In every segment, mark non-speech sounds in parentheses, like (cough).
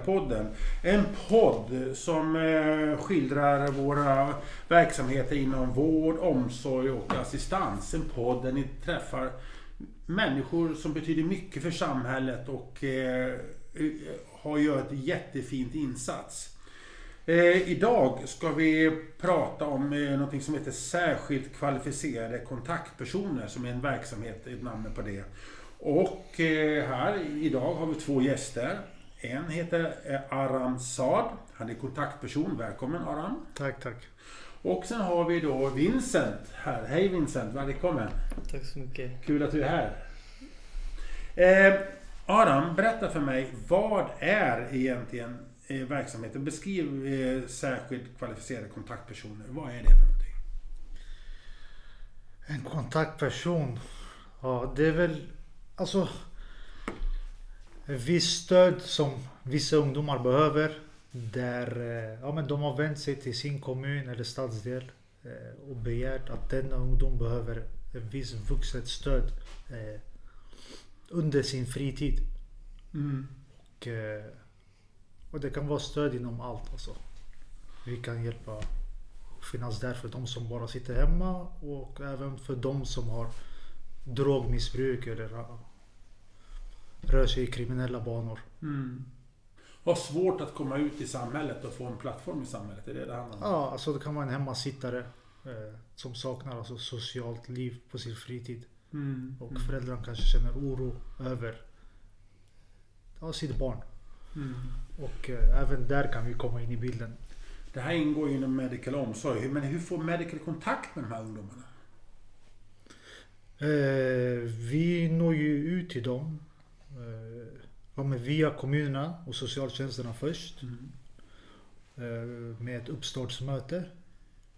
Kurirapodden. En podd som eh, skildrar våra verksamheter inom vård, omsorg och assistans. En podd där ni träffar människor som betyder mycket för samhället och eh, eh, har gjort ett jättefint insats. Idag ska vi prata om något som heter särskilt kvalificerade kontaktpersoner som är en verksamhet, ett namn på det. Och här idag har vi två gäster. En heter eh, Aram Saad. Han är kontaktperson. Välkommen Aram. Tack, tack. Och sen har vi då Vincent här. Hej Vincent, välkommen. Tack så mycket. Kul att du är här. Eh, Aram, berätta för mig. Vad är egentligen eh, verksamheten? Beskriv eh, särskilt kvalificerade kontaktpersoner. Vad är det för någonting? En kontaktperson. Ja, det är väl alltså visst stöd som vissa ungdomar behöver. Där eh, ja, men de har vänt sig till sin kommun eller stadsdel eh, och begärt att denna ungdom behöver ett visst vuxet stöd eh, under sin fritid. Mm. Och, och det kan vara stöd inom allt alltså. Vi kan hjälpa och finnas där för de som bara sitter hemma och även för de som har drogmissbruk eller rör sig i kriminella banor. Mm. Har svårt att komma ut i samhället och få en plattform i samhället. Är det det handlar om? Ja, alltså det kan vara en hemmasittare eh, som saknar alltså socialt liv på sin fritid. Mm. Och Mm. föräldrarna kanske känner oro över ja, sitt barn. Mm. Och eh, även där kan vi komma in i bilden. Det här ingår ju inom medical omsorg. Men hur får medical kontakt med de här ungdomarna? Eh, vi når ju ut till dem ja, men via kommunerna och socialtjänsterna först. Mm. Eh, med ett uppstartsmöte.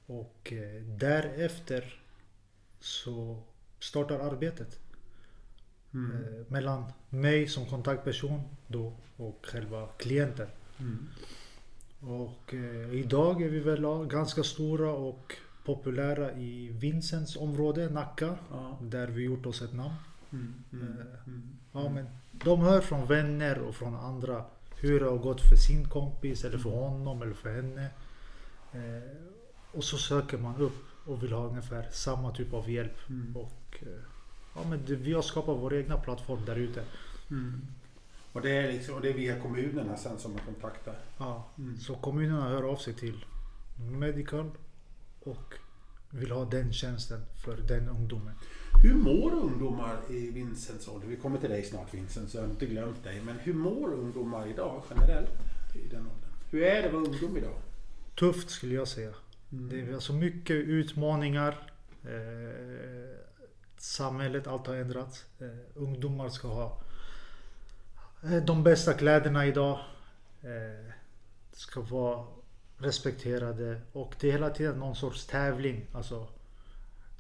Och eh, därefter så startar arbetet. Mm. Eh, mellan mig som kontaktperson då och själva klienten. Mm. Och eh, idag är vi väl ganska stora och populära i Vincents område, Nacka. Ja. Där vi gjort oss ett namn. Mm. Mm. Eh, Mm. Ja, men de hör från vänner och från andra hur det har gått för sin kompis eller för honom eller för henne. Eh, och så söker man upp och vill ha ungefär samma typ av hjälp. Mm. Och, eh, ja, men det, vi har skapat vår egna plattform där ute. Mm. Och det är liksom, och det är via kommunerna sen som man kontaktar. Ja, Mm. så kommunerna hör av sig till Medical och vill ha den tjänsten för den ungdomen. Hur mår ungdomar i Vincents ålder? Vi kommer till dig snart Vincent, så jag har inte glömt dig. Men hur mår ungdomar idag generellt i den åldern? Hur är det att vara ungdom idag? Tufft skulle jag säga. Mm. Det är alltså mycket utmaningar. Eh, samhället, allt har ändrats. Eh, ungdomar ska ha eh, de bästa kläderna idag. Eh, ska vara respekterade. Och det är hela tiden någon sorts tävling. Alltså,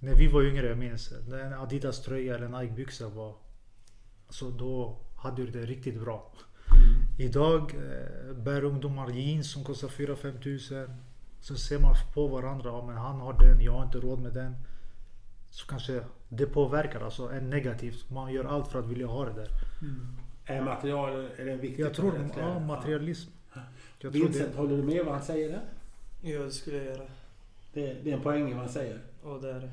när vi var yngre, jag minns. När en Adidas tröja eller en Nike byxa var... Alltså då hade du det riktigt bra. Idag eh, bär ungdomar jeans som kostar 4-5 tusen. Så ser man på varandra, ja, men han har den, jag har inte råd med den. Så kanske det påverkar alltså en negativt. Man gör allt för att vilja ha det där. Är material är det viktigt? Jag tror, ja, materialism. Jag Ja. tror Vincent, det, håller du med vad han säger där? Ja, det skulle jag göra. Det, det är en poäng i vad han säger. Och det är det.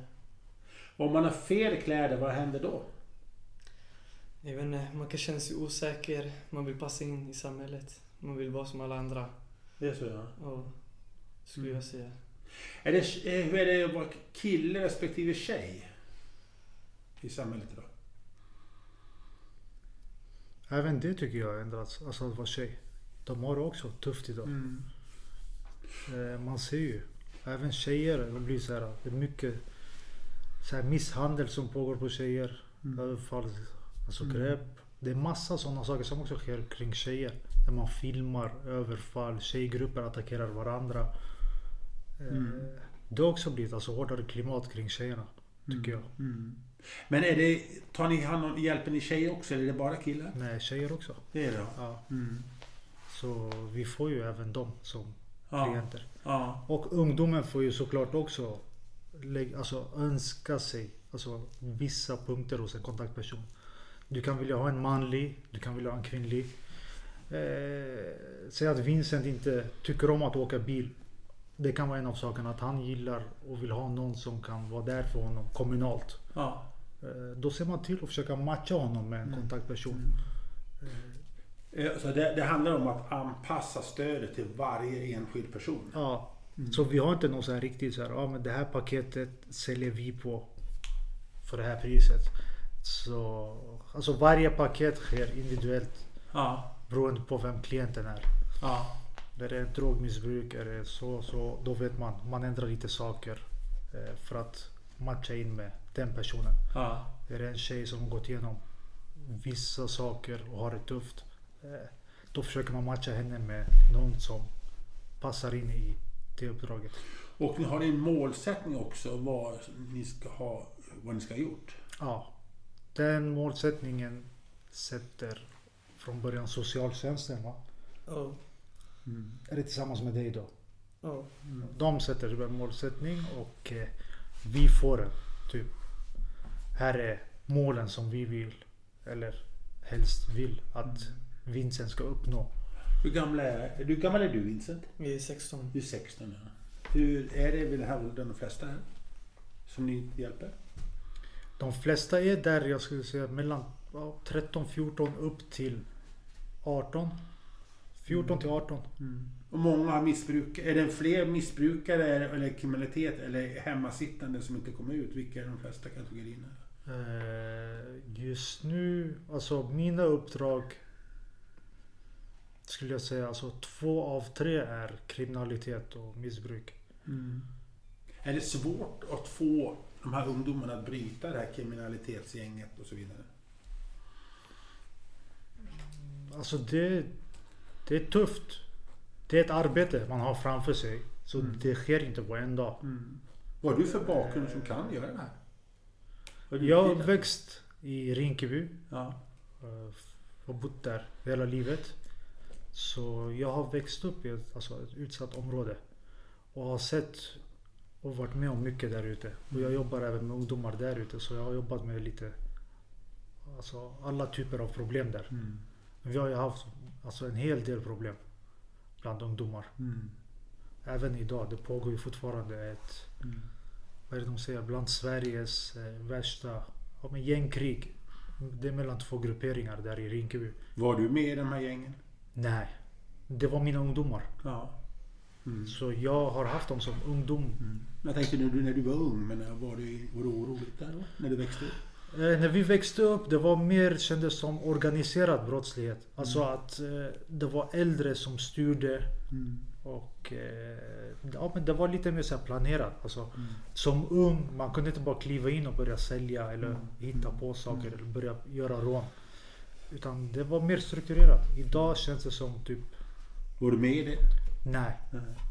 Om man har fel kläder, vad händer då? Jag vet inte, man kan känna sig osäker. Man vill passa in i samhället. Man vill vara som alla andra. Det är så ja. Ja, skulle Mm. jag säga. Är det, eh, hur är det att vara kille respektive tjej? I samhället idag? även det tycker jag har ändrats. Alltså att vara tjej. De har det också tufft idag. Mm. Eh, man ser ju. Även tjejer, de blir så här. Det är mycket så här misshandel som pågår på tjejer. Mm. Överfall, alltså Mm. grepp. Det är massa sådana saker som också sker kring tjejer. Där man filmar överfall, tjejgrupper attackerar varandra. Eh, Mm. Det har också blivit alltså hårdare klimat kring tjejerna. Tycker jag. Mm. Men är det, tar ni hand om, hjälper ni tjejer också eller är det bara killar? Nej, tjejer också. Det är det Ja. mm. Så vi får ju även dem som ja. klienter. ja. Och ungdomen får ju såklart också alltså, önska sig alltså, vissa punkter hos en kontaktperson. Du kan vilja ha en manlig, du kan vilja ha en kvinnlig. Eh, säg att Vincent inte tycker om att åka bil. Det kan vara en av sakerna. Att han gillar och vill ha någon som kan vara där för honom kommunalt. Ja. Eh, då ser man till att försöka matcha honom med en kontaktperson. Eh, Så det, det handlar om att anpassa stödet till varje enskild person. Ja. Så vi har inte någon så här riktigt så här, ja men det här paketet säljer vi på för det här priset. Så alltså varje paket sker individuellt Ja. beroende på vem klienten är. Ja. Är det är det så, så då vet man. Man ändrar lite saker eh, för att matcha in med den personen. Ja. Är det en tjej som har gått igenom vissa saker och har det tufft. Eh, då försöker man matcha henne med någon som passar in i det uppdraget. Och ni har en målsättning också vad ni ska ha, vad ni ska ha gjort. Ja, den målsättningen sätter från början socialtjänsten va? Ja. Är det tillsammans med dig då? Ja. De sätter en målsättning och eh, vi får den. Typ. Här är målen som vi vill, eller helst vill att Vincent ska uppnå. Hur gamla är, hur gammal är du Vincent? Vi är 16. Du är 16 ja. Hur är det vid den här åldern de flesta är? Som ni hjälper? De flesta är där, jag skulle säga mellan ja, 13, 14 upp till 18. 14 till 18. Och många har missbruk. Är det fler missbrukare eller kriminalitet eller hemmasittande som inte kommer ut? Vilka är de flesta kategorierna? Eh, Just nu, alltså mina uppdrag skulle jag säga, alltså två av tre är kriminalitet och missbruk. Är det svårt att få de här ungdomarna att bryta det här kriminalitetsgänget och så vidare? Alltså det, det är tufft. Det är ett arbete man har framför sig. Så det sker inte på en dag. Vad har du för bakgrund som kan göra det här? Är Jag har växt i Rinkeby. Ja. eh, Har bott där hela livet. Så jag har växt upp i ett, alltså ett utsatt område. Och har sett och varit med om mycket där ute. Och jag jobbar även med ungdomar där ute. Så jag har jobbat med lite Alltså alla typer av problem där. Mm. Men vi har ju haft alltså, en hel del problem bland ungdomar. Mm. Även idag. Det pågår ju fortfarande ett, Mm. vad är det de säger, bland Sveriges eh, värsta ja, men gängkrig. Det är mellan två grupperingar där i Rinkeby. Var du med i de här gängen? Nej, det var mina ungdomar. Ja. Mm. Så jag har haft dem som ungdom. Jag tänkte när du, när du var ung, men var du, var du orolig där? När du växte upp? Eh, när vi växte upp, det var mer kändes som organiserad brottslighet. Alltså att eh, det var äldre som styrde. Och eh, ja, men det var lite mer så planerat. Alltså, Som ung, man kunde inte bara kliva in och börja sälja eller hitta på saker eller börja göra rån. Utan det var mer strukturerat. Idag känns det som typ, Var du med i det? nej.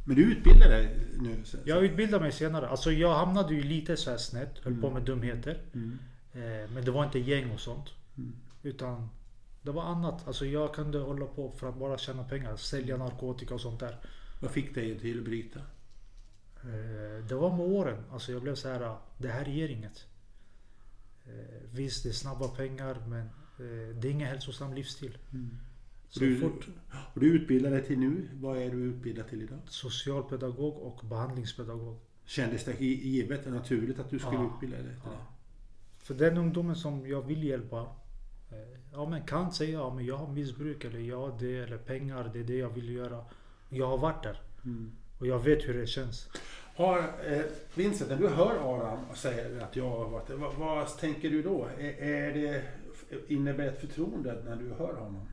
Men du utbildar dig nu? så- Jag utbildade mig senare. Alltså jag hamnade ju lite så här snett. Höll på med dumheter. Mm. Eh, men det var inte gäng och sånt. Mm. Utan det var annat. Alltså jag kunde hålla på för att bara tjäna pengar. Sälja narkotika och sånt där. Vad fick dig till att bryta? Eh, Det var med åren. Alltså jag blev så här, det här ger inget. Eh, Visst, det är snabba pengar men det är ingen hälsosam livsstil. Så Du- fort Och du utbildar dig till nu. Vad är du utbildad till idag? socialpedagog och behandlingspedagog. Kändes det gi- givet och naturligt att du skulle Ja. utbilda dig till det? Ja. För den ungdomen som jag vill hjälpa. eh, Ja men kan säga ja, men jag har missbruk eller jag har det eller pengar. Det är det jag vill göra. Jag har varit där. Mm. Och jag vet hur det känns. Har, eh, Vincent, när du hör Aram säga att jag har varit det, vad, vad tänker du då? Är, är det, innebär ett förtroende när du hör honom?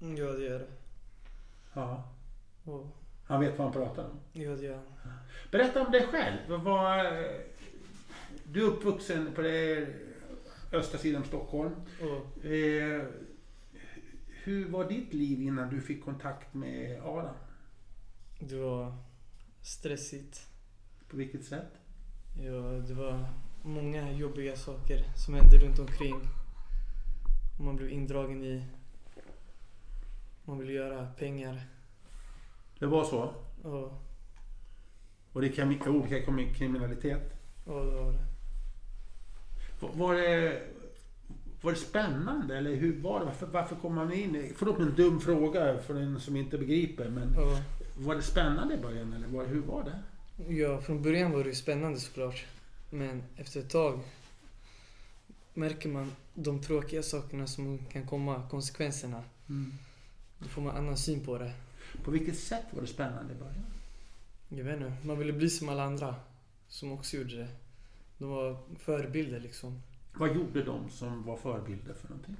Mm, Ja, det gör det. Ja. Och, Han vet vad han pratar om. ja, det gör han. Berätta om dig själv. Vad, vad, du är uppvuxen på det östra sidan om Stockholm. Eh, hur var ditt liv innan du fick kontakt med Aram? det var stressigt. På vilket sätt? Ja, det var många jobbiga saker som hände runt omkring. Man blev indragen i... Man ville göra pengar. Det var så? Och, Och det kan olika kriminalitet? och det var det. Var- det, Var det spännande eller hur var det? Varför, varför kom man in. Förlåt en dum fråga för en som inte begriper men Ja. var det spännande i början eller var, hur var det? Ja, från början var det spännande såklart. Men efter ett tag märker man de tråkiga sakerna som kan komma, konsekvenserna. Då får man annan syn på det. På vilket sätt var det spännande i början? Jag vet inte, man ville bli som alla andra som också gjorde det. De var förebilder liksom. Vad gjorde de som var förebilder för någonting?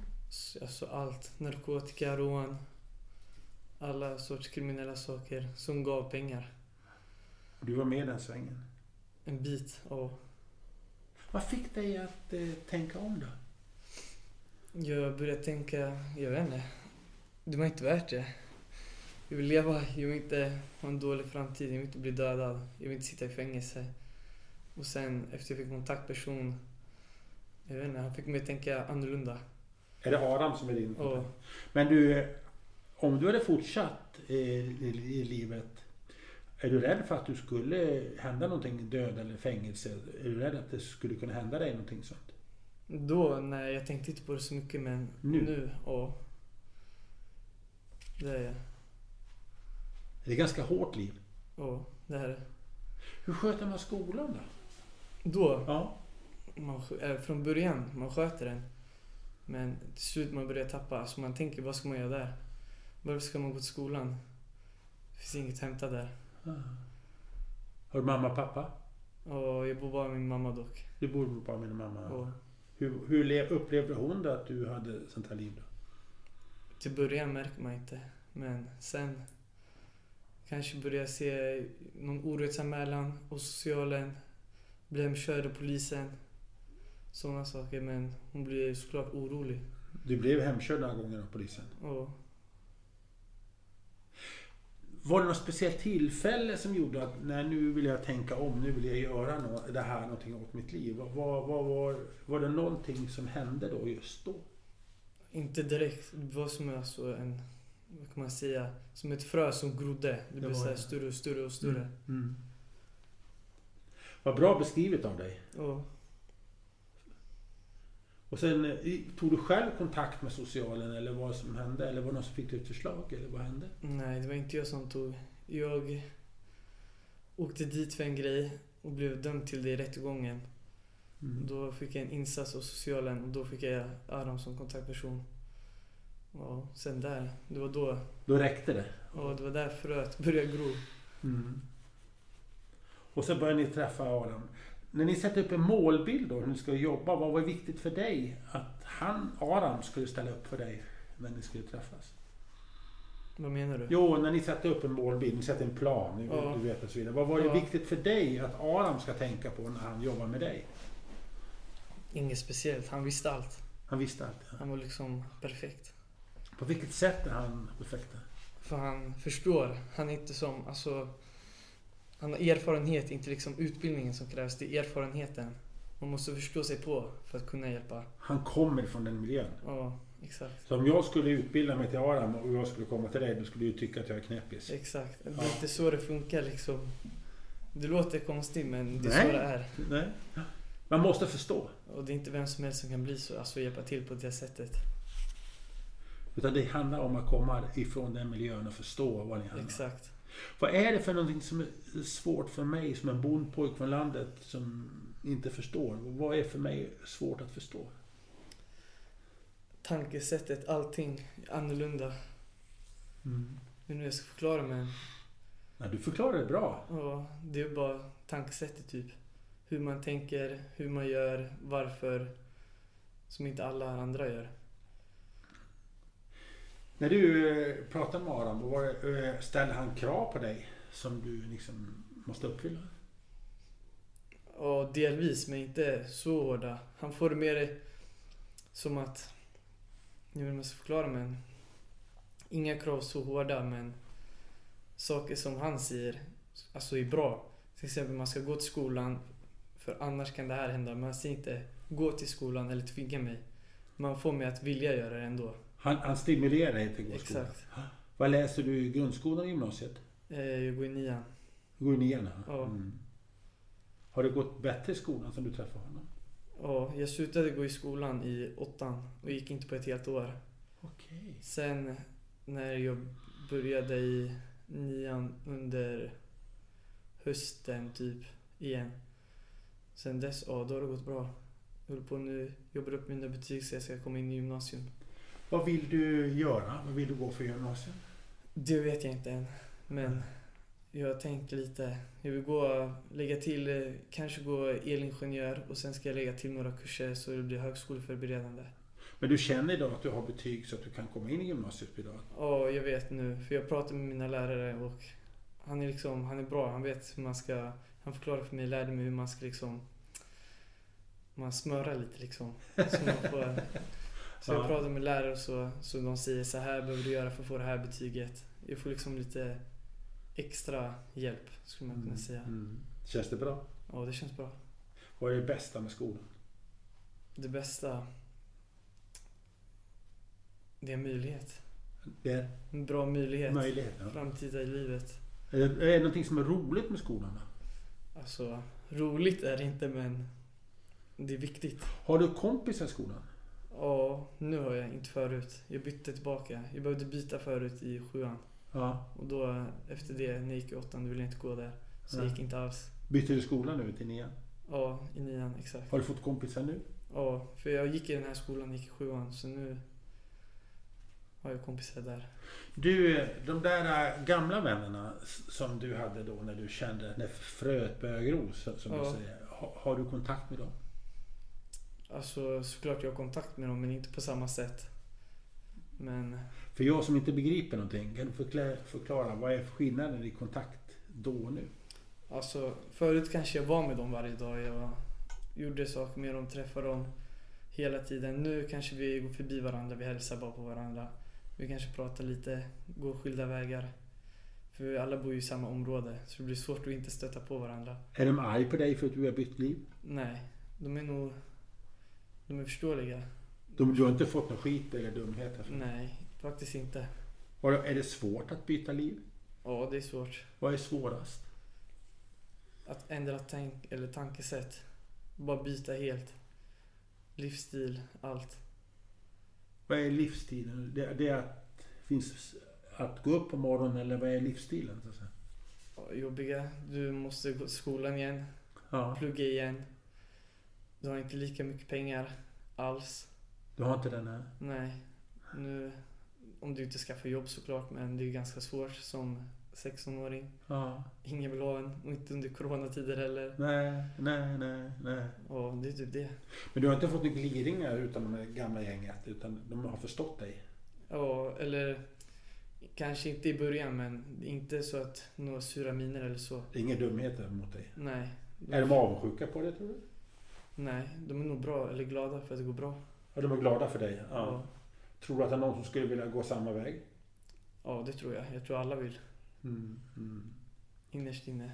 Alltså allt. Narkotika, rån. Alla sorts kriminella saker som gav pengar. Du var med i den svängen. En bit av... Vad fick dig att eh, tänka om då? Jag började tänka, jag vet inte. Det var inte värt det. Jag vill leva, jag vill inte ha en dålig framtid, jag vill inte bli dödad, jag vill inte sitta i fängelse. Och sen efter jag fick kontaktperson, jag vet inte, han fick mig att tänka annorlunda. Är det Adam som är din Och Men du, om du hade fortsatt i, i, i livet. Är du rädd för att du skulle hända någonting, död eller fängelse? Är du rädd att det skulle kunna hända dig någonting sånt? då, nej jag tänkte inte på det så mycket men Nu? nu, ja. Det är jag. Det är ett ganska hårt liv. Ja, det är det. Hur sköter man skolan då? Då, Ja. man, äh, från början, man sköter den. Men till slut man börjar tappa. Alltså man tänker, vad ska man göra där? Varför ska man gå till skolan? Det finns inget att hämta där. Har du mamma och pappa? Och jag bor bara med min mamma dock. Du bor bara med din mamma. Och Hur, hur le- upplevde hon det att du hade sånt här liv då? till början märker man inte. Men sen kanske börjar jag se någon orättsanmälan hos socialen. Blir hemkörd av polisen. Sådana saker. Men hon blir såklart orolig. Du blev hemkörd några gånger av polisen. Och Var det något speciellt tillfälle som gjorde att nej, nu vill jag tänka om, nu vill jag göra nå- det här någonting åt mitt liv? Vad, vad, var, var det någonting som hände då just då? Inte direkt. Det var som alltså en, vad kan man säga, som ett frö som grodde. Det, Det blev var så större och större och större. Mm. Vad bra beskrivet av dig. Och Och sen eh, tog du själv kontakt med socialen eller vad som hände? Eller var det någon som fick ett förslag? Eller vad hände? nej, det var inte jag som tog. Jag åkte dit för en grej och blev dömd till det i rättegången. Mm. Då fick jag en insats av socialen och då fick jag Aram som kontaktperson. Och sen där, det var då, Då räckte det? och det var där fröet började gro. Mm. Och så började ni träffa Adam. När ni sätter upp en målbild då, hur ni ska jobba, vad var viktigt för dig att han, Adam, skulle ställa upp för dig när ni skulle träffas? Vad menar du? Jo, när ni sätter upp en målbild, ni sätter en plan, Ja. du vet och så vidare. Vad var det Ja. viktigt för dig att Adam ska tänka på när han jobbar med dig? Inget speciellt, han visste allt. Han visste allt. Ja. Han var liksom perfekt. På vilket sätt är han perfekt? För han förstår. Han är inte som, alltså... Han har erfarenhet, inte liksom utbildningen som krävs. Det är erfarenheten. Man måste förstå sig på för att kunna hjälpa. Han kommer från den miljön. Ja, exakt. Så om jag skulle utbilda mig till Adam och jag skulle komma till dig, då skulle du tycka att jag är knäppis. Exakt. Det Ja. är inte så det funkar liksom. Det låter konstigt men det är Nej. så det är. Nej. Man måste förstå. Och det är inte vem som helst som kan bli så, alltså hjälpa till på det sättet. Utan det handlar om att komma ifrån den miljön och förstå vad ni om. Exakt. Vad är det för någonting som är svårt för mig som en bondpojk från landet som inte förstår? Vad är för mig svårt att förstå? Tankesättet, allting annorlunda. Mm. Hur jag ska förklara men Nej, du förklarar det bra. ja, det är bara tankesättet typ. Hur man tänker, hur man gör, varför. Som inte alla andra gör. När du pratade pratar med Adam, eh, ställde han krav på dig som du liksom måste uppfylla? Ja, delvis, men inte så hårda. Han får det mer som att... Nu vet inte jag ska förklara men... Inga krav så hårda men... Saker som han säger, alltså är bra. Till exempel man ska gå till skolan, för annars kan det här hända. Men han säger inte gå till skolan eller tvinga mig. Man får mig att vilja göra det ändå. Han, han stimulerar dig till att gå i skolan. Exakt. Vad läser du i grundskolan och gymnasiet? Eh, Jag går i nian. Du går i nian? ja. Ja. Mm. Har det gått bättre i skolan sen du träffade honom? Ja, jag slutade gå i skolan i åttan och gick inte på ett helt år. Okej. Sen när jag började i nian under hösten typ igen. Sen dess, ja då har det gått bra. Jag håller på nu, jobbar upp mina betyg så jag ska komma in i gymnasium. Vad vill du göra? Vad vill du gå för gymnasium? Det vet jag inte än. Men jag tänker lite. Jag vill gå, lägga till, eh, kanske gå elingenjör och sen ska jag lägga till några kurser så det blir högskoleförberedande. Men du känner idag att du har betyg så att du kan komma in i gymnasiet idag? Ja, jag vet nu. För jag pratar med mina lärare och han är liksom, han är bra. Han vet hur man ska, han förklarar för mig, lärde mig hur man ska liksom, man smörar lite liksom. Så, man får, så jag Ja. pratar med lärare och så, så de säger så här behöver du göra för att få det här betyget. Jag får liksom lite extra hjälp, skulle man kunna säga. Mm. Känns det bra? Ja, det känns bra. Vad är det bästa med skolan? Det bästa, det är möjlighet. Det är En bra möjlighet. möjlighet. Ja. Framtida i livet. Är det, är det någonting som är roligt med skolan? Då? Alltså, roligt är det inte men det är viktigt. Har du kompisar i skolan? Ja, nu har jag inte förut. Jag bytte tillbaka. Jag behövde byta förut i sjuan. Ja. Och då efter det, när jag gick i åttan, då ville jag inte gå där. Så jag Nej. gick inte alls. Bytte du skola nu till nian? Ja, i nian, exakt. Har du fått kompisar nu? Ja, för jag gick i den här skolan, gick i sjuan. Så nu har jag kompisar där. Du, de där äh, gamla vännerna som du hade då när du kände när fröet började gro, som du Ja. säger. Ha, har du kontakt med dem? Alltså såklart jag har kontakt med dem, men inte på samma sätt. Men För jag som inte begriper någonting, kan du förklara, förklara vad är skillnaden i kontakt då och nu? Alltså förut kanske jag var med dem varje dag. Jag gjorde saker med dem, träffade dem hela tiden. Nu kanske vi går förbi varandra, vi hälsar bara på varandra. Vi kanske pratar lite, går skilda vägar. För vi alla bor ju i samma område så det blir svårt att inte stöta på varandra. Är de arg på dig för att du har bytt liv? Nej, de är nog... De är förståeliga. De, du har inte fått någon skit eller dumheter? Nej, faktiskt inte. Har du- Är det svårt att byta liv? Ja, det är svårt. Vad är svårast? Att ändra tank eller tankesätt. Bara byta helt. Livsstil, allt. Vad är livsstilen? Det, det är att, finns att gå upp på morgonen eller vad är livsstilen? Så att säga? Jobbiga. Du måste gå till skolan igen. Ja, Plugga igen. Du har inte lika mycket pengar alls. du har inte den här? Nej. Nu, om du inte skaffar jobb såklart, men det är ganska svårt som 16-åring. Ja. Ingen vill ha en och inte under coronatider heller. Nej, nej, nej, nej. Ja, det är typ det. Men du har inte fått några gliringar utan det gamla gänget utan de har förstått dig? Ja, eller kanske inte i början, men inte så att några sura miner eller så. Inga dumheter mot dig? Nej. Är de avundsjuka på det tror du? Nej, de är nog bra, eller glada för att det går bra. Ja, de är glada för dig? Ja. Tror du att det är någon som skulle vilja gå samma väg? Ja, det tror jag. Jag tror alla vill. Mm, mm. Innerst inne.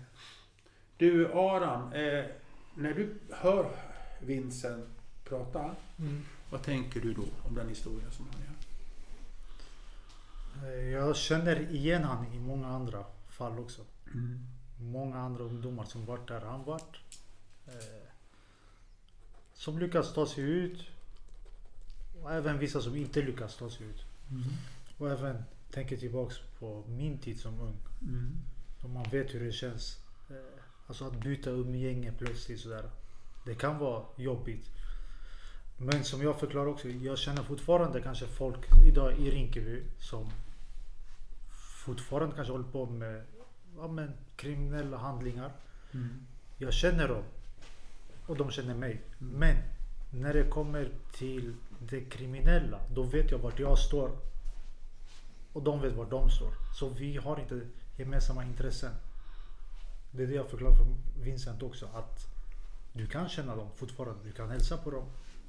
Du Aram, eh, när du hör Vincent prata, vad tänker du då om den historien som han gör? Eh, Jag känner igen han i många andra fall också. Mm. Många andra ungdomar som varit där han varit. Eh, som lyckas ta sig ut. Och även vissa som inte lyckas ta sig ut. Och även tänker tillbaks på min tid som ung. Mm. Och man vet hur det känns. Eh, alltså att byta umgänge plötsligt sådär. Det kan vara jobbigt. Men som jag förklarar också, jag känner fortfarande kanske folk idag i Rinkeby som fortfarande kanske håller på med ja, men, kriminella handlingar. Mm. Jag känner dem. Och de känner mig. Mm. Men när det kommer till det kriminella, då vet jag vart jag står. Och de vet vart de står. Så vi har inte gemensamma intressen. Det är det jag förklarar för Vincent också. Att du kan känna dem fortfarande. Du kan hälsa på dem.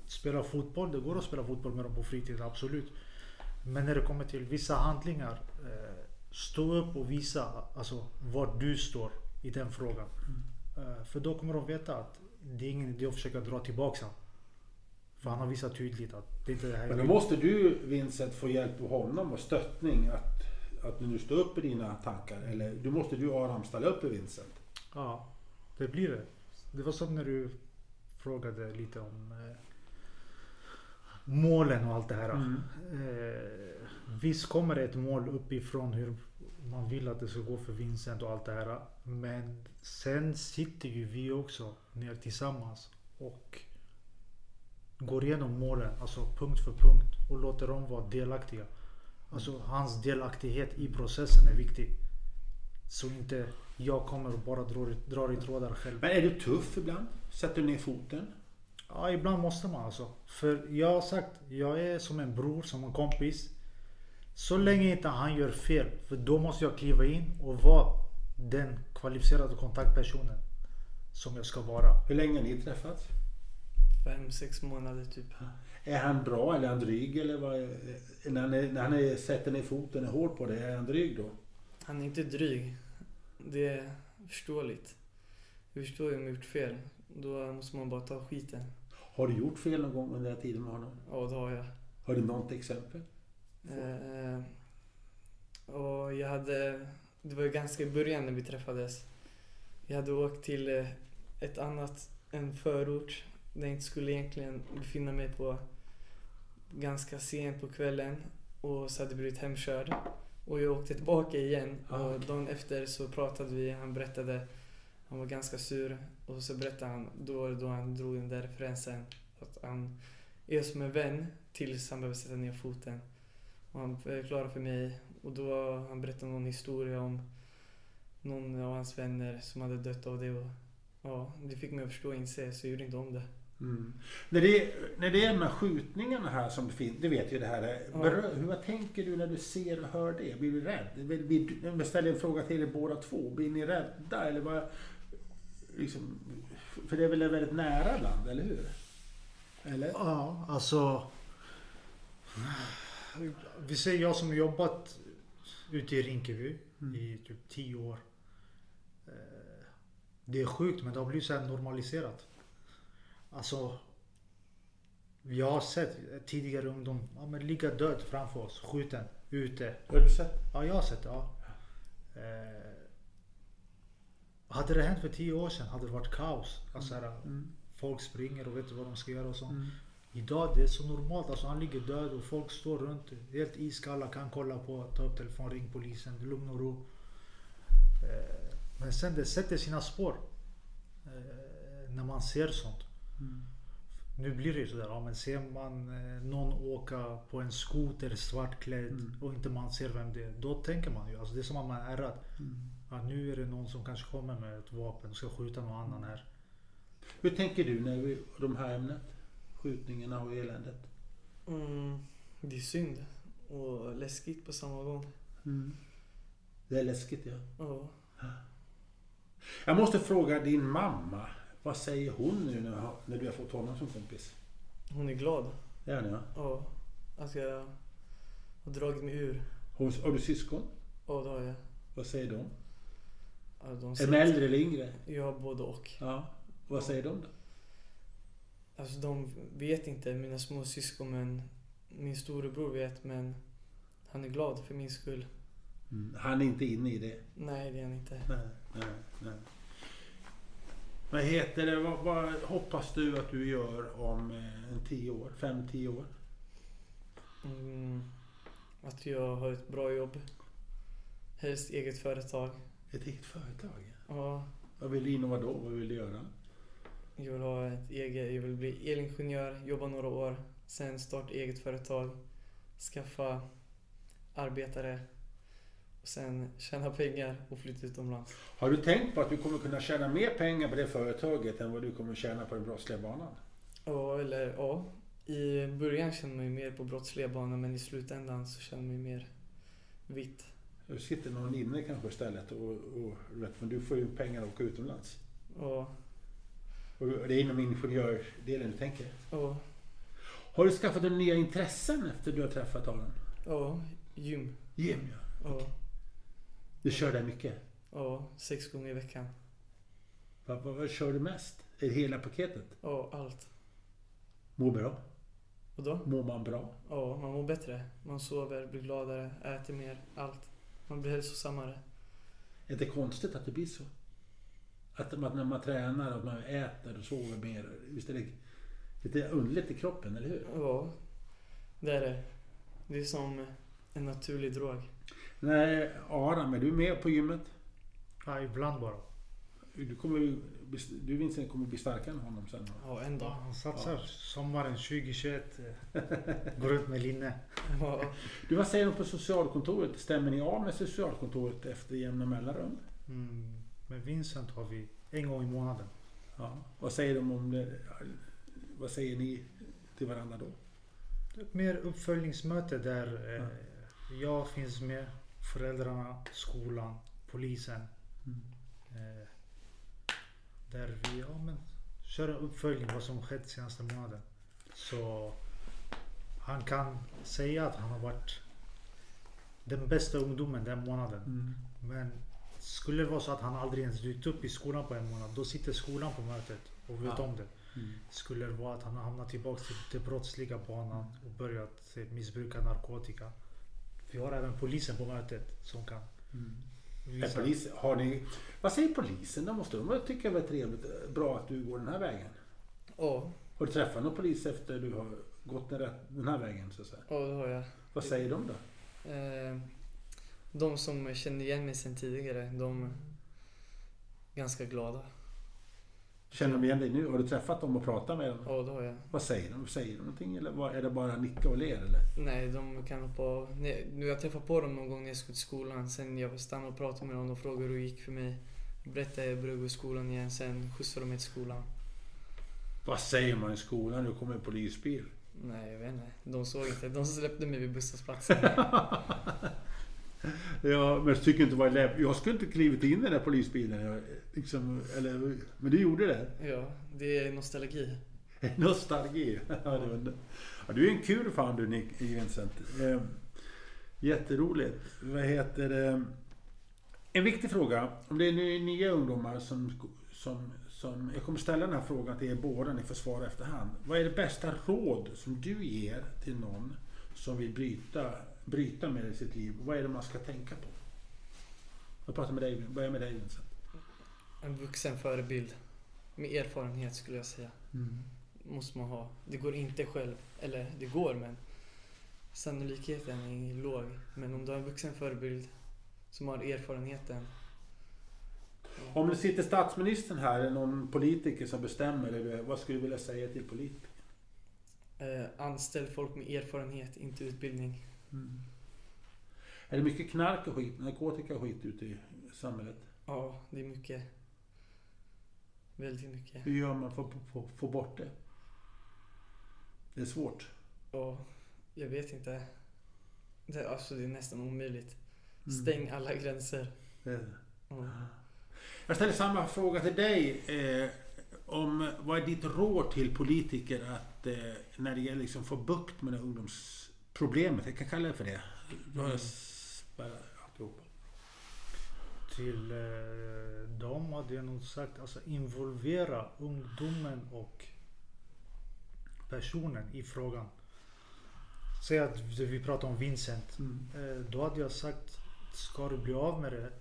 Spela fotboll, det går att spela fotboll med dem på fritiden, absolut. Men när det kommer till vissa handlingar, eh, stå upp och visa alltså, var du står i den frågan. Eh, för då kommer de veta att det är ingen idé att försöka dra tillbaka honom. För han har visat tydligt att det inte är det här Men då måste du Vincent få hjälp av honom och stöttning att, att du står upp i dina tankar. Eller du måste du Aram ställa upp i Vincent. Ja, det blir det. Det var som när du frågade lite om eh, målen och allt det här. Mm. Eh, visst kommer det ett mål uppifrån hur man vill att det ska gå för Vincent och allt det här. Men sen sitter ju vi också ner tillsammans och går igenom målen, alltså punkt för punkt och låter dem vara delaktiga. Alltså hans delaktighet i processen är viktig. Så inte jag kommer och bara drar i trådar själv. Men är du tuff ibland? Sätter du ner foten? Ja, ibland måste man alltså. För jag har sagt, jag är som en bror, som en kompis. Så länge inte han gör fel, för då måste jag kliva in och vara den kvalificerade kontaktpersonen som jag ska vara. Hur länge har ni träffats? Fem, sex månader typ. Är han bra eller är han dryg? Eller vad, är- när han, är, när han är, sätter ner foten och är hård på det, är han dryg då? Han är inte dryg. Det är förståeligt. Jag förstår ju om jag gjort fel. Då måste man bara ta skiten. Har du gjort fel någon gång under den här tiden med honom? Ja, det har jag. Har du något exempel? Eh, och jag hade... Det var ju ganska i början när vi träffades. Jag hade åkt till eh, ett annat, en förort. Där jag inte skulle egentligen befinna mig på ganska sent på kvällen. Och så hade jag blivit hemkörd. Och jag åkte tillbaka igen. Ah, och dagen efter så pratade vi. Han berättade. Han var ganska sur. Och så berättade han, då, då han drog den där referensen. Att han är som en vän tills han behöver sätta ner foten. Och han förklarade för mig och då han berättade någon historia om någon av hans vänner som hade dött av det. Och, ja, det fick mig att förstå och inse så jag gjorde inte om det. Mm. När, det, när det är de här skjutningarna här som finns, det vet ju det här. är- Ja. Hur, vad tänker du när du ser och hör det? Blir du rädd? Vill, jag ställer en fråga till er båda två. Blir ni rädda? Eller vad, liksom, för det är väl väldigt nära land, eller hur? Eller? Ja, alltså. Vi säger jag som har jobbat ute i Rinkeby Mm. i typ 10 år. Eh, Det är sjukt men det har blivit så här normaliserat. Alltså. Jag har sett tidigare ungdom ja, men ligga död framför oss, skjuten, ute. Har du sett? Ja, jag har sett det. Ja. Eh, hade det hänt för 10 år sedan hade det varit kaos. Alltså, så här, Mm. Folk springer och vet inte vad de ska göra och så. Mm. Idag det är så normalt. Alltså han ligger död och folk står runt. Helt iskalla, kan kolla på, ta upp telefon, ring polisen. Lugn och ro. Eh, Men sen det sätter sina spår. Eh, När man ser sånt. Mm. Nu blir det ju sådär. Ja, men ser man eh, någon åka på en skoter svartklädd Mm. och inte man ser vem det är. Då tänker man ju. Alltså det är som att man är ärrad. Mm. Ja, nu är det någon som kanske kommer med ett vapen och ska skjuta någon annan här. Hur tänker du när vi, de här ämnet? Skjutningarna och eländet? Mm, det är synd och läskigt på samma gång. Mm. Det är läskigt ja. Ja. Jag måste fråga din mamma. Vad säger hon nu när, när du har fått honom som kompis? Hon är glad. Det är ni ja. Ja. Att jag har dragit mig ur. Hon, har du syskon? Ja, det har jag. Vad säger de? Ja, de Är de äldre eller yngre? Jag har både och. Ja. Vad säger de då? Alltså de vet inte, mina små syskon men min storebror vet men han är glad för min skull. Mm. Han är inte inne i det. Nej, det är han inte. Nej, nej, nej. Vad heter det? Vad, vad hoppas du att du gör om eh, en tio år? Fem, tio år? Mm, att jag har ett bra jobb. Helst eget företag. Ett eget företag? Ja, Vad vill du inom vad då? Vad vill du göra? Jag vill ha ett eget, jag vill bli elingenjör, jobba några år. Sen starta eget företag. Skaffa arbetare. Och sen tjäna pengar och flytta utomlands. Har du tänkt på att du kommer kunna tjäna mer pengar på det företaget än vad du kommer tjäna på den brottsliga banan? Ja, eller ja. I början känner man ju mer på brottsliga banor men i slutändan så känner man ju mer vitt. Det sitter någon inne kanske istället och, och men du får ju pengar att åka utomlands. Ja, Och det är inom ingenjörsdelen du tänker. ja, Har du skaffat några nya intressen efter du har träffat Aron? ja, gym. Gym ja. Ja, Du kör där mycket. ja, sex gånger i veckan. Vad, vad, vad kör du mest? Är det hela paketet? Ja, allt. Mår bra? Och då? Mår man bra? Ja, man mår bättre. Man sover, blir gladare, äter mer, allt. Man blir hälsosammare. Är det konstigt att det blir så? Att man, när man tränar och man äter och sover mer. Visst är det lite underligt i kroppen, eller hur? Ja, det är det. Det är som en naturlig drog. Nej, Aram, är du med på gymmet? Ja, ibland bara. Du, kommer, du Vincent kommer bli starkare än honom sen. Ja, en Ja, dag. han satsar sommaren 2021. eh, (laughs) Går runt med linne. Ja, Du, vad säger de på socialkontoret? Stämmer ni av med socialkontoret efter jämna mellanrum? Mm. Med Vincent har vi en gång i månaden. Ja. Vad säger de om det? Vad säger ni till varandra då? Ett mer uppföljningsmöte där eh, jag finns med, föräldrarna, skolan, polisen. Eh, där vi ja, men, kör en uppföljning vad som skett senaste månaden. Så han kan säga att han har varit den bästa ungdomen den månaden. Men skulle det vara så att han aldrig ens dykt upp i skolan på en månad, då sitter skolan på mötet och vet Ja. om det. Skulle det vara att han har hamnat tillbaka till den brottsliga banan och börjat eh, missbruka narkotika. Vi har även polisen på mötet som kan Är visa. polis, har ni, vad säger polisen? De måste de tycka det var trevligt, bra att du går den här vägen? ja, Har du träffat någon polis efter du har gått den här vägen? Så att säga? ja, det har jag. Vad säger de då? Eh, de som kände igen mig sedan tidigare, de är ganska glada. Känner de igen dig nu? Har du träffat dem och pratat med dem? Ja, det har jag. Vad säger de? Säger de någonting eller är det bara nicka och ler? Eller? Nej, de kan hoppa av. Nu jag träffade på dem någon gång när jag skulle till skolan. Sen jag stannade och pratade med dem. De frågade hur det gick för mig. Berättade jag började gå i skolan igen. Sen skjutsade de mig till skolan. Vad säger man i skolan? Nu kommer en polisbil. Nej, jag vet inte. De såg inte. De släppte mig vid busshållplatsen. (laughs) Ja, men jag tycker inte det var lätt. Jag skulle inte klivit in i den där polisbilen. Jag, liksom, eller, men du gjorde det. Ja, det är nostalgi. (laughs) Nostalgi. Ja, det var, ja, du är en kul fan du Nick Vincent. Eh, jätteroligt. Vad heter det? En viktig fråga. Om det är nu nya ungdomar som, som, som... Jag kommer ställa den här frågan till er båda. Ni får svara efterhand. Vad är det bästa råd som du ger till någon som vill bryta, bryta med i sitt liv? Vad är det man ska tänka på? Jag pratar med dig. Börjar med dig Vincent. En vuxen förebild. Med erfarenhet skulle jag säga. Måste man ha. Det går inte själv. Eller det går men sannolikheten är låg. Men om du har en vuxen förebild som har erfarenheten. Om det sitter statsministern här, eller någon politiker som bestämmer, eller vad skulle du vilja säga till politiker? Eh, anställ folk med erfarenhet, inte utbildning. Är det mycket knark och skit, narkotika och skit ute i samhället? Ja, det är mycket. Väldigt mycket. Hur gör man för att få, bort det? Det är svårt. Ja, jag vet inte. Det, alltså det är nästan omöjligt. Mm. Stäng alla gränser. Det är det. Ja. Jag ställer samma fråga till dig. Eh, om, vad är ditt råd till politiker att eh, när det gäller liksom att få bukt med det här ungdomsproblemet? Jag kan kalla det för det. Då har jag spärrat alltihopa. Till eh, dem hade jag nog sagt alltså involvera ungdomen och personen i frågan. Säg att vi pratar om Vincent. Eh, då hade jag sagt, ska du bli av med det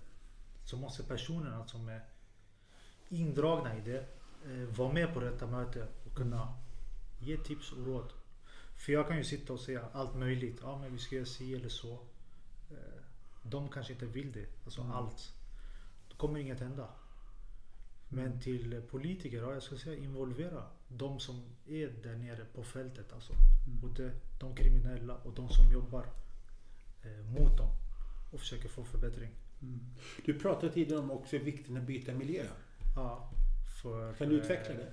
så måste personerna som är indragna i det eh, vara med på detta möte och kunna ge tips och råd. För jag kan ju sitta och säga allt möjligt. Ja men vi ska göra si eller så. Eh, de kanske inte vill det. Alltså allt. Då kommer inget hända. Men till politiker, ja, jag ska säga involvera de som är där nere på fältet. Alltså. Både de kriminella och de som jobbar eh, mot dem. Och försöker få förbättring. Du pratade tidigare om också vikten att byta miljö. Ja, för, Kan du utveckla det?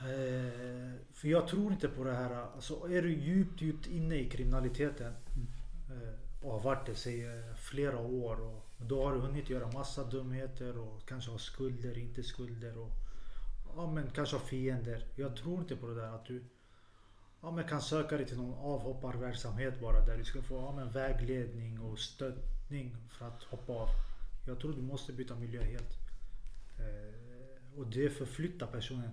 Eh, för jag tror inte på det här. Alltså är du djupt, djupt inne i kriminaliteten eh, och har varit det i eh, flera år och då har du hunnit göra massa dumheter och kanske ha skulder, inte skulder och ja, men kanske ha fiender. Jag tror inte på det där att du ja, men kan söka dig till någon avhopparverksamhet bara där du ska få ja, men vägledning och stöttning för att hoppa av. Jag tror du måste byta miljö helt. Och det förflyttar personen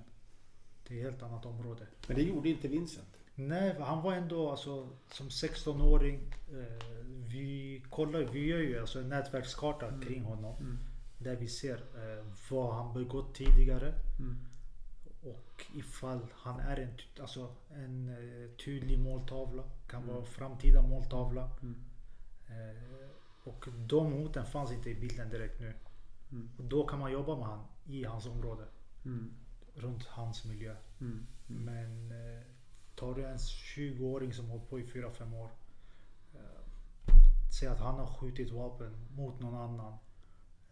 till ett helt annat område. Men det gjorde inte Vincent. Nej, han var ändå alltså, som 16-åring. Eh, vi kollar, vi gör ju alltså en nätverkskarta kring honom. där vi ser eh, vad han begått tidigare Mm. och ifall han är en, alltså, en eh, tydlig måltavla. Kan Mm. vara framtida måltavla. Mm. Eh, och de hoten fanns inte i bilden direkt nu. Mm. Och då kan man jobba med han i hans område. Mm. Runt hans miljö. Mm. Men eh, tar du en 20-åring som hållit på i 4-5 år. Eh, Säg att han har skjutit vapen mot någon annan.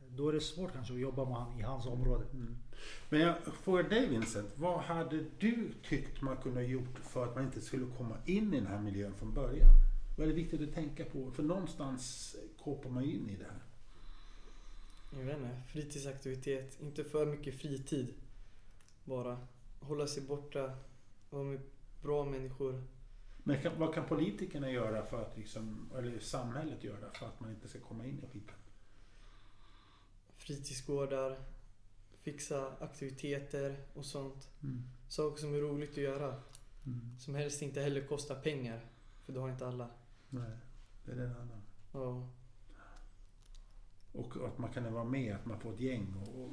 Då är det svårt kanske att jobba med han i hans område. Mm. Men jag frågar dig Vincent, vad hade du tyckt man kunde ha gjort för att man inte skulle komma in i den här miljön från början? Vad är det viktigt att tänka på? För någonstans koppar man ju in i det här. Jag vet inte, fritidsaktivitet, inte för mycket fritid. Bara hålla sig borta, vara med bra människor. Men kan, vad kan politikerna göra för att liksom, eller samhället göra för att man inte ska komma in i skiten? Fritidsgårdar, fixa aktiviteter och sånt. Mm. Saker som är roligt att göra. Mm. Som helst inte heller kostar pengar. För det har inte alla. Nej, det är den annan. Ja, Och att man kan vara med, att man får ett gäng och, och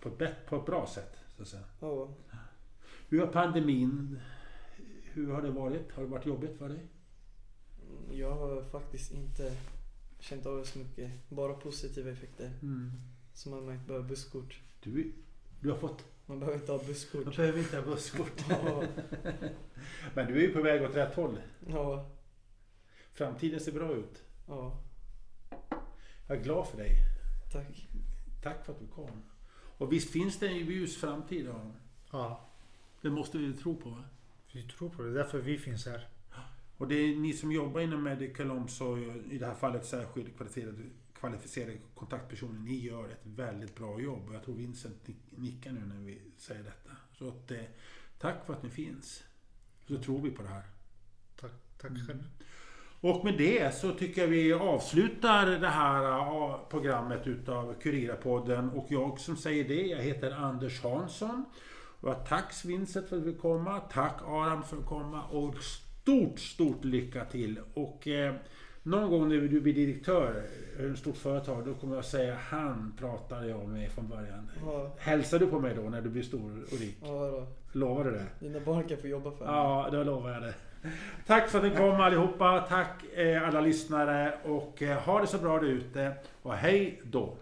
på, ett på ett bra sätt. Så att säga. ja. Hur har pandemin, hur har det varit? Har det varit jobbigt för dig? Mm, Jag har faktiskt inte känt av det så mycket. Bara positiva effekter. Som att man inte behöver busskort. Du, du har fått... Man behöver inte ha busskort. Jag behöver inte ha busskort. (laughs) Ja, Men du är ju på väg åt rätt håll. ja, Framtiden ser bra ut. ja. Jag är glad för dig. Tack. Tack för att du kom. Och visst finns det en ljus framtid Aron? Ja, Det måste vi tro på va? vi tror på det. Det är därför vi finns här. Och det är ni som jobbar inom medical omsorg, i det här fallet särskilt kvalificerade, kvalificerade kontaktpersoner, ni gör ett väldigt bra jobb. Och jag tror Vincent nick- nickar nu när vi säger detta. Så att, eh, tack för att ni finns. Så tror vi på det här. Tack, tack Mm. Och med det så tycker jag vi avslutar det här äh, programmet utav Kurirapodden. Och jag som säger det, jag heter Anders Hansson. Och tack Vincent för att du komma. Tack Aram för att komma. Och stort, stort lycka till. Och eh, någon gång när du blir direktör i ett stort företag, då kommer jag säga han pratade jag med från början. Ja, Hälsar du på mig då när du blir stor och rik? ja då. Lovar du det? Dina barn kan få jobba för mig. Ja, då lovar jag det. Tack för att ni kom allihopa. Tack eh, alla lyssnare och eh, ha det så bra där ute. Och hej då!